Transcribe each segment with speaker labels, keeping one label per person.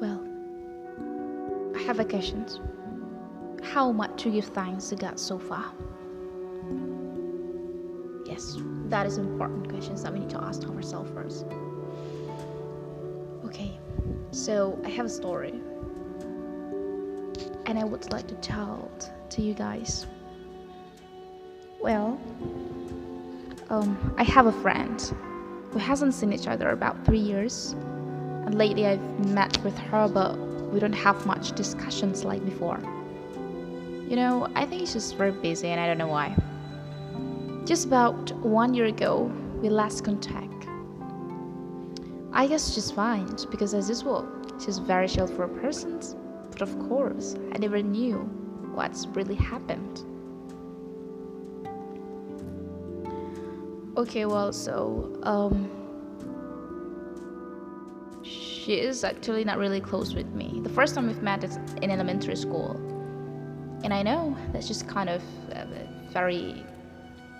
Speaker 1: Well, I have a question. How much to give thanks to God so far? Yes, that is important questions that we need to ask ourselves first. Okay, so I have a story, and I would like to tell it to you guys. Well, um, I have a friend. who hasn't seen each other about three years, and lately I've met with her, but we don't have much discussions like before. You know, I think she's very busy, and I don't know why. Just about one year ago, we lost contact. I guess she's fine because, as usual, she's very chill for a person. But of course, I never knew what's really happened. Okay, well, so um, she is actually not really close with me. The first time we've met is in elementary school, and I know that she's kind of uh, very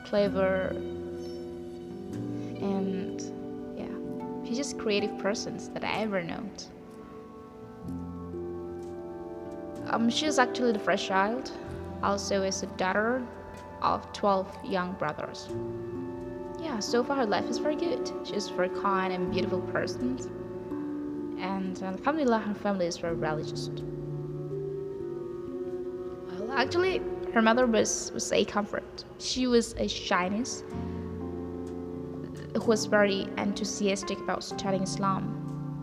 Speaker 1: clever and yeah, she's just creative persons that I ever known. Um, she's actually the first child, also is a daughter of 12 young brothers yeah, so far her life is very good. She's very kind and beautiful person. And uh, alhamdulillah, her family is very religious. Well, actually, her mother was, was a comfort. She was a Chinese who was very enthusiastic about studying Islam.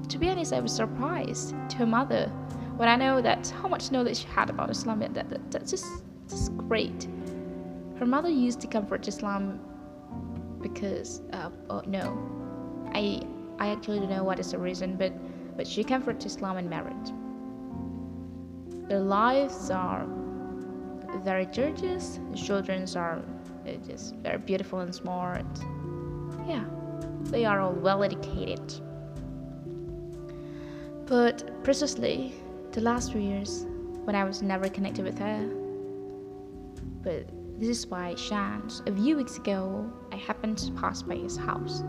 Speaker 1: To be honest, I was surprised to her mother when I know that how much knowledge she had about Islam. That, that, that's just, just great. Her mother used to comfort Islam because uh, oh, no, I I actually don't know what is the reason, but but she converted to Islam and married. Their lives are very gorgeous. The children are uh, just very beautiful and smart. Yeah, they are all well educated. But precisely the last few years, when I was never connected with her, but this is by chance. A few weeks ago, I happened to pass by his house.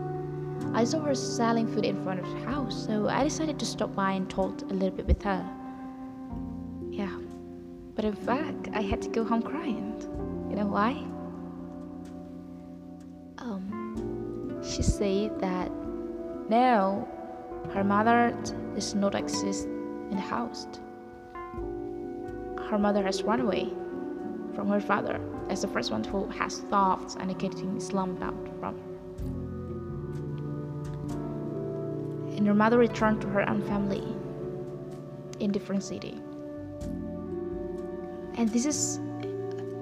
Speaker 1: I saw her selling food in front of the house, so I decided to stop by and talk a little bit with her. Yeah, but in fact, I had to go home crying. You know why? Um, she said that now her mother does not exist in the house. Her mother has run away from her father as the first one who has thoughts indicating slumped about from. And her mother returned to her own family in different city. And this is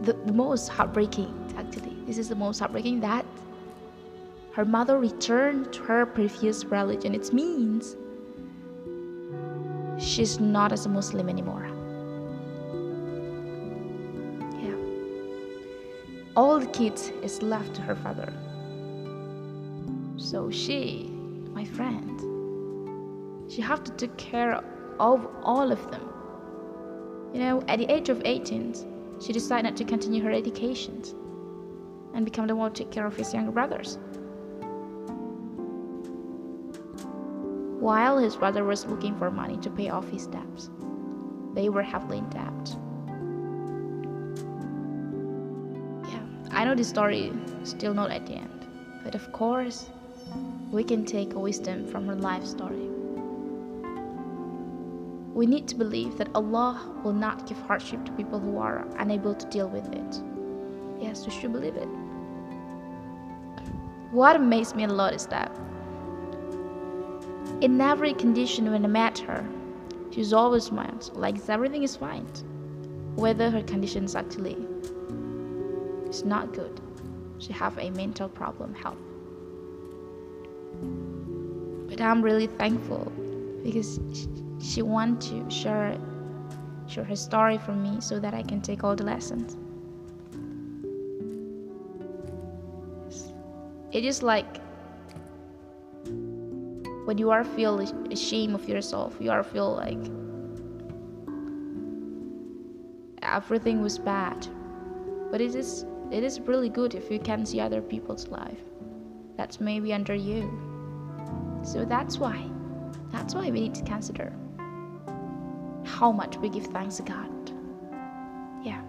Speaker 1: the, most heartbreaking actually. This is the most heartbreaking that her mother returned to her previous religion. It means she's not as a Muslim anymore. Yeah. All the kids is left to her father. So she, my friend, she have to take care of all of them. You know, at the age of 18, she decided to continue her education and become the one to take care of his younger brothers. While his brother was looking for money to pay off his debts, they were heavily in debt. Yeah, I know the story still not at the end, but of course, we can take wisdom from her life story. We need to believe that Allah will not give hardship to people who are unable to deal with it. Yes, we should believe it. What amazed me a lot is that in every condition when I met her, she's always smiled, like everything is fine, whether her condition is actually is not good. She have a mental problem health. But I'm really thankful because she want to share share her story for me so that I can take all the lessons. It is like when you are feel ashamed of yourself, you are feel like everything was bad. But it is it is really good if you can see other people's life that's maybe under you. So that's why, that's why we need to consider how much we give thanks to God. Yeah.